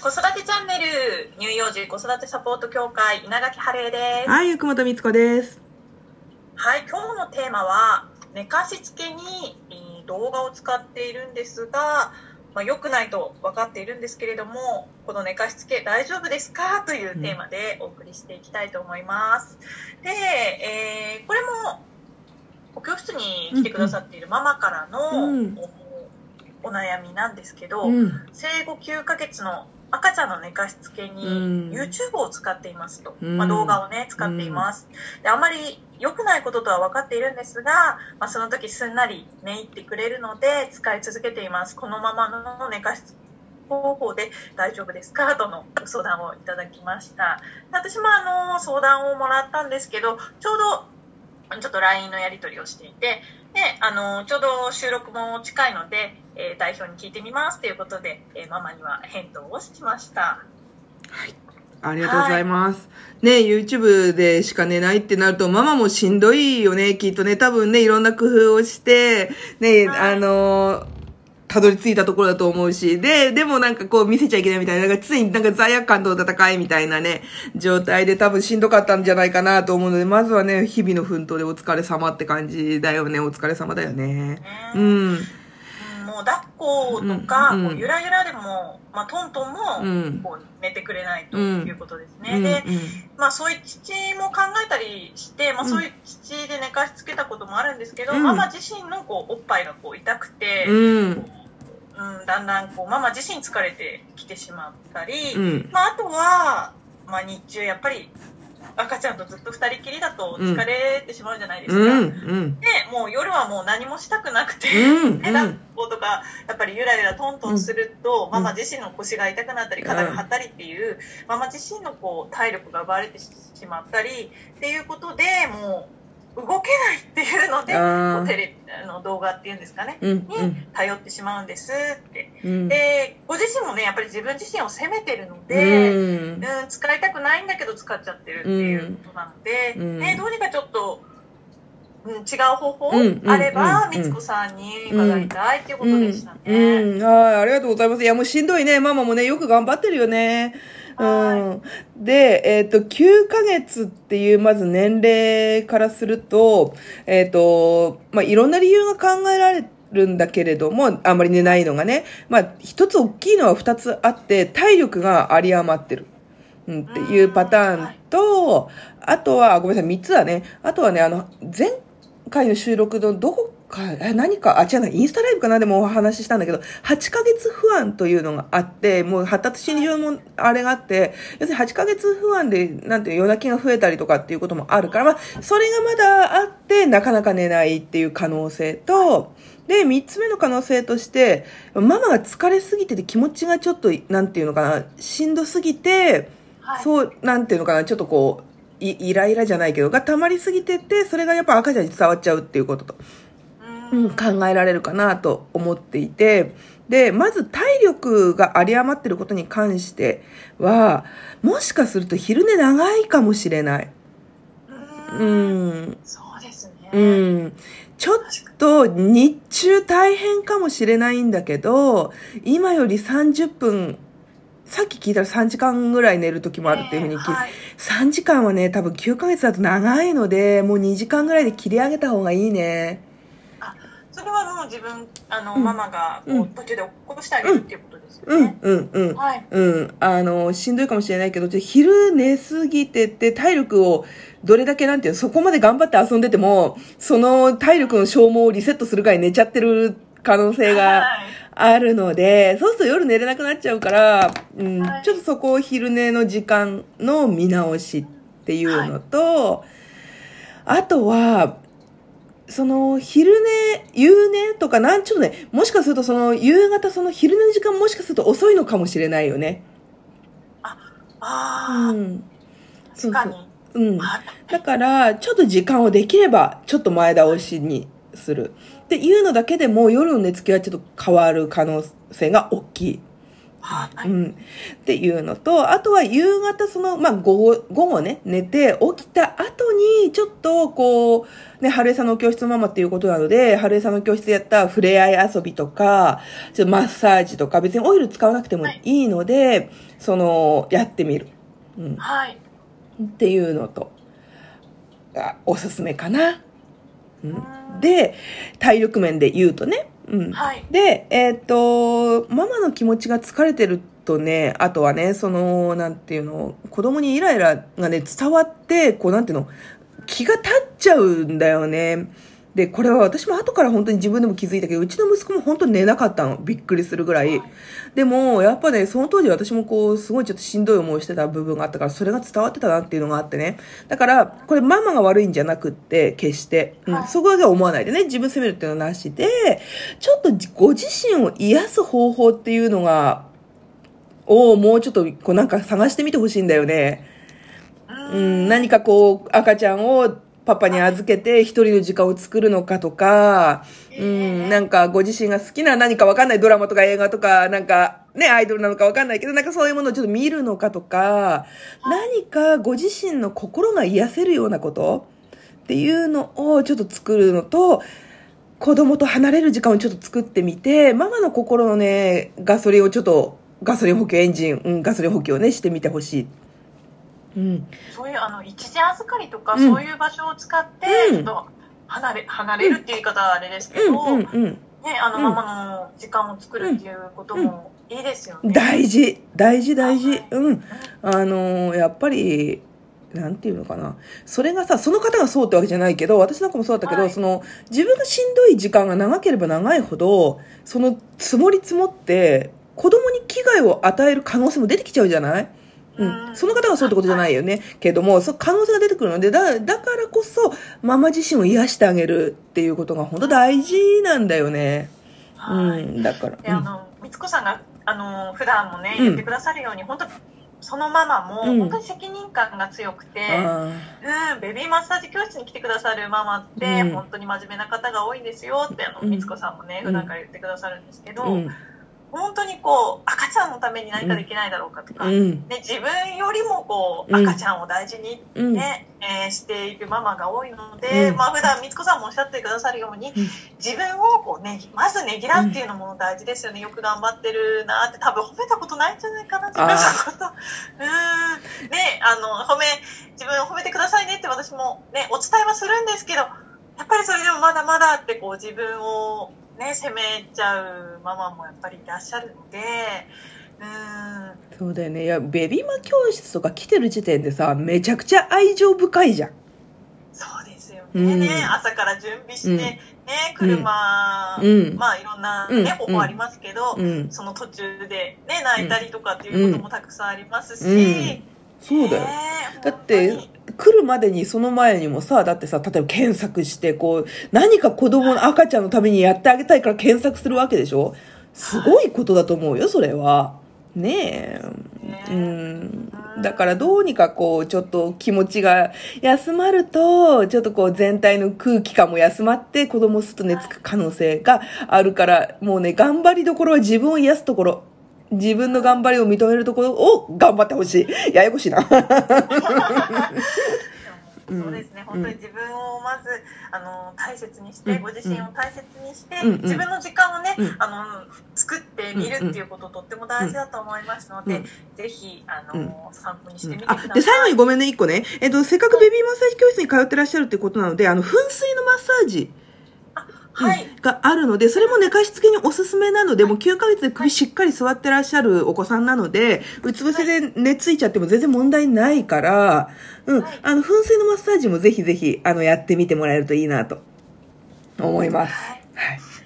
子育てチャンネル乳幼児子育てサポート協会稲垣晴恵です。はい、ゆくもとみつこです。はい、今日のテーマは寝かしつけにえー動画を使っているんですが、まあ、良くないと分かっているんですけれども、この寝かしつけ大丈夫ですか？というテーマでお送りしていきたいと思います。で、えーこれもお教室に来てくださっているママからのお悩みなんですけど、うん。生後9ヶ月の赤ちゃんの寝かしつけにうん。YouTube を使っていますと、うん。まあ、動画をね使っています、であまり良くないこととは分かっているんですが、まあ、その時すんなり寝入ってくれるので使い続けています。このままの寝かしつけ方法で大丈夫ですか？とのご相談をいただきました。で私もあの相談をもらったんですけどちょうどちょっと LINE のやり取りをしていてであのちょうど収録も近いので、えー代表に聞いてみますということで、えーママには返答をしましたありがとうございます。ね、YouTube でしか寝ないってなると、ママもしんどいよね、きっとね。多分ね、いろんな工夫をして、ね、はいあのーたどり着いたところだと思うし、で、でもなんかこう見せちゃいけないみたいな、なんかついになんか罪悪感と戦いみたいなね、状態で多分しんどかったんじゃないかなと思うので、まずはね、日々の奮闘でお疲れ様って感じだよね。お疲れ様だよね。ねうん。うん。もう抱っことか、うん。ゆらゆらでも、まあ、トントンも、うん。こう寝てくれないということですね、うん。で、うん。まあ、そういう父も考えたりして、まあ、うん。そういう父で寝かしつけたこともあるんですけど、うん。ママ自身のこうおっぱいがこう痛くて、うん。うん、だんだんこうママ自身疲れてきてしまったり、うん。まあ、あとは、まあ、日中やっぱり赤ちゃんとずっと二人きりだと疲れてしまうじゃないですか。うん。うん。でもう夜はもう何もしたくなくて、うん で抱っことかやっぱりゆらゆらトントンすると、んママ自身の腰が痛くなったり肩が張ったりっていう、ママ自身のこう体力が奪われてしまったりっていうことでもう動けないっていうのでテレビの動画っていうんですかね、うん。に頼ってしまうんですって。うん。でご自身もねやっぱり自分自身を責めてるので。うんうん、使いたくないんだけど使っちゃってるっていうことなので、うんね、どうにかちょっと、うん、違う方法うんあれば、うんみつこさんに伺いたいっていうことでしたね。はい、ありがとうございます。いや、もうしんどいね。ママもね、よく頑張ってるよね。うん。で、えっ、と、9ヶ月っていう、まず年齢からすると、えっ、と、まあ、いろんな理由が考えられるんだけれども、あんまり寝ないのがね。まあ、一つ大きいのは二つあって、体力が有り余ってる。うん、っていうパターンと、あとは、ごめんなさい、三つだね。あとはね、あの、前回の収録のどこか、え何か、あ、違うな、インスタライブかな？でもお話ししたんだけど、8ヶ月不安というのがあって、もう発達心理上のあれがあって、要するに8ヶ月不安で、なんていう、夜泣きが増えたりとかっていうこともあるから、まあ、それがまだあって、なかなか寝ないっていう可能性と、で、三つ目の可能性として、ママが疲れすぎてて気持ちがちょっと、なんていうのかな、しんどすぎて、はい。そう、なんていうのかな、ちょっとこう、いイライラじゃないけど、が溜まりすぎてて、それがやっぱ赤ちゃんに伝わっちゃうっていうことと、うんうん、考えられるかなと思っていて、で、まず体力が有り余ってることに関しては、もしかすると昼寝長いかもしれない。ううんん、そうですね。うん。ちょっと日中大変かもしれないんだけど、今より30分、さっき聞いたら3時間ぐらい寝る時もあるっていうふうに聞いて、はい3時間はね、多分9ヶ月だと長いので、もう2時間ぐらいで切り上げた方がいいね。それはもう自分、あの、うんママがこう途中で起こしてあげるっていうことですようんね。、うん、うん。はい。うん。あの、しんどいかもしれないけど、昼寝すぎてて、体力をどれだけなんていうの、そこまで頑張って遊んでても、その体力の消耗をリセットするぐらい寝ちゃってる可能性がはいあるので、そうすると夜寝れなくなっちゃうから、うん、はいちょっとそこを昼寝の時間の見直しっていうのと、あとは、その、昼寝、夕寝とか、なんちゅうのね、もしかするとその、夕方その昼寝の時間もしかすると遅いのかもしれないよね。ああ、うん。確かに。うん。あだから、ちょっと時間をできれば、ちょっと前倒しにする。っていうのだけでも、夜の寝つきはちょっと変わる可能性が大きい。はいうん。っていうのと、あとは夕方その、まあ午後、午後ね、寝て起きた後に、ちょっとこう、ね、春江さんの教室のママっていうことなので、春江さんの教室でやった触れ合い遊びとか、ちょっとマッサージとか、別にオイル使わなくてもいいので、その、やってみる。うん。はい。っていうのと、あおすすめかな。うん、で、体力面で言うとね、うん。はい。で、えっ、と、ママの気持ちが疲れてるとね、あとはね、その、なんていうの、子供にイライラがね、伝わって、こう、なんていうの、気が立っちゃうんだよね。で、これは私も後から本当に自分でも気づいたけど、うちの息子も本当に寝なかったの。びっくりするぐらい。でも、やっぱね、その当時私もこう、すごいちょっとしんどい思いをしてた部分があったから、それが伝わってたなっていうのがあってね。だから、これママが悪いんじゃなくって、決して。うんはいそこだけは思わないでね、自分責めるっていうのはなしで、ちょっとご自身を癒す方法っていうのが、をもうちょっと、こうなんか探してみてほしいんだよね。ううんん、何かこう、赤ちゃんをパパに預けて一人の時間を作るのかとか、うん、なんかご自身が好きな何かわかんないドラマとか映画とか、なんかね、アイドルなのかわかんないけど、なんかそういうものをちょっと見るのかとか、何かご自身の心が癒せるようなことっていうのをちょっと作るのと、子供と離れる時間をちょっと作ってみて、ママの心のね、ガソリンをちょっと、ガソリン補給エンジン、うん、ガソリン補給をね、してみてほしい。うん。そういうあの一時預かりとか、うん。そういう場所を使って、うん。ちょっと離れ離れるっていう言い方はあれですけうど、ん、うん、うん。ね、あの、うん。ママの時間を作るっていうこともいいですよね。大事。大事大事。はい。うん。あのーやっぱりなんていうのかな。それがさその方がそうってわけじゃないけど私なんかもそうだったけど、はい。その自分がしんどい時間が長ければ長いほどその積もり積もって子供に危害を与える可能性も出てきちゃうじゃない？うん、その方がそうってことじゃないよね。けども、その可能性が出てくるので、だ、だからこそ、ママ自身を癒してあげるっていうことが本当大事なんだよね。うはい。ん、だから。であのみつこさんがあの普段もねうん。言ってくださるように、本当そのママもうん。本当に責任感が強くて、あうん、ベビーマッサージ教室に来てくださるママって、うん。本当に真面目な方が多いんですよってあの、うん。みつこさんもね普段から言ってくださるんですけど、本当にこう赤ちゃんのために何かできないだろうかとか、うん、ね、自分よりもこううん。赤ちゃんを大事に、うん。ねえーしていくママが多いので、うん。まあ普段みつこさんもおっしゃってくださるように、うん。自分をこう、ね、まずねぎらうっていうのも大事ですよね、よく頑張ってるなって多分褒めたことないんじゃないかな自分のことうん。ねあの褒め自分を褒めてくださいねって私もねお伝えはするんですけどやっぱりそれでもまだまだってこう自分をね責めちゃうママもやっぱりいらっしゃるのでうん。そうだよね。いや、ベビーマ教室とか来てる時点でさ、めちゃくちゃ愛情深いじゃん。そうですよね,、うん。ね朝から準備して、うん。ね車、うん。まあいろんな、うん。ね方法ありますけど、うん。その途中で、ね、泣いたりとかっていうこともたくさんありますし、うんそうだよ。ねだって来るまでにその前にもさ、だってさ、例えば検索して、こう、何か子供の赤ちゃんのためにやってあげたいから検索するわけでしょ？すごいことだと思うよ、それは。ねえ。うん。だからどうにかこう、ちょっと気持ちが休まると、ちょっとこう全体の空気感も休まって子供すっと寝つく可能性があるから、もうね、頑張りどころは自分を癒すところ。自分の頑張りを認めるところを頑張ってほしい。ややこしいな。そうですね、うん。本当に自分をまずあの大切にして、うん。ご自身を大切にして、うんうん。自分の時間をね、うん。あの作ってみるっていうこととっても大事だと思いますので、うん。ぜひあの、参考にしてみてくあださい。で最後にごめんね一個ね、えっと、せっかくベビーマッサージ教室に通ってらっしゃるってことなのであの噴水のマッサージはい、があるのでそれも寝かしつけにおすすめなのでもう9ヶ月で首しっかり座ってらっしゃるお子さんなのでうつ伏せで寝ついちゃっても全然問題ないから、うん。はい。あの噴水のマッサージもぜひぜひあのやってみてもらえるといいなと思います。はい。はい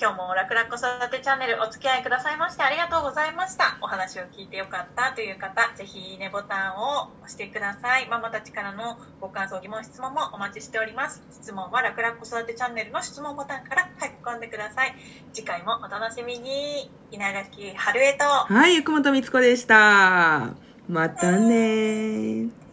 今日も楽々子育てチャンネルお付き合いくださいましてありがとうございました。お話を聞いてよかったという方、ぜひいいねボタンを押してください。ママたちからのご感想、疑問、質問もお待ちしております。質問は楽々子育てチャンネルの質問ボタンから書き込んでください。次回もお楽しみに。稲垣春江とはい、ゆくもとみつこでした。またね